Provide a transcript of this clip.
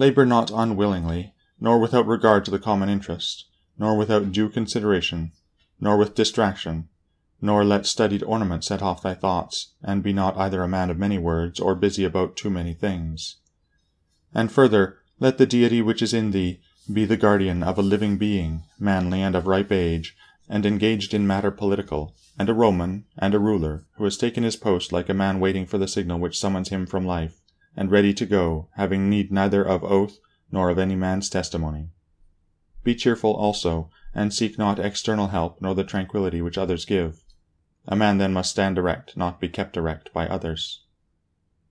Labor not unwillingly, nor without regard to the common interest, nor without due consideration, nor with distraction, nor let studied ornament set off thy thoughts, and be not either a man of many words, or busy about too many things. And further, let the deity which is in thee be the guardian of a living being, manly and of ripe age, and engaged in matter political, and a Roman, and a ruler, who has taken his post like a man waiting for the signal which summons him from life, and ready to go, having need neither of oath nor of any man's testimony. Be cheerful also, and seek not external help nor the tranquillity which others give. A man then must stand erect, not be kept erect by others.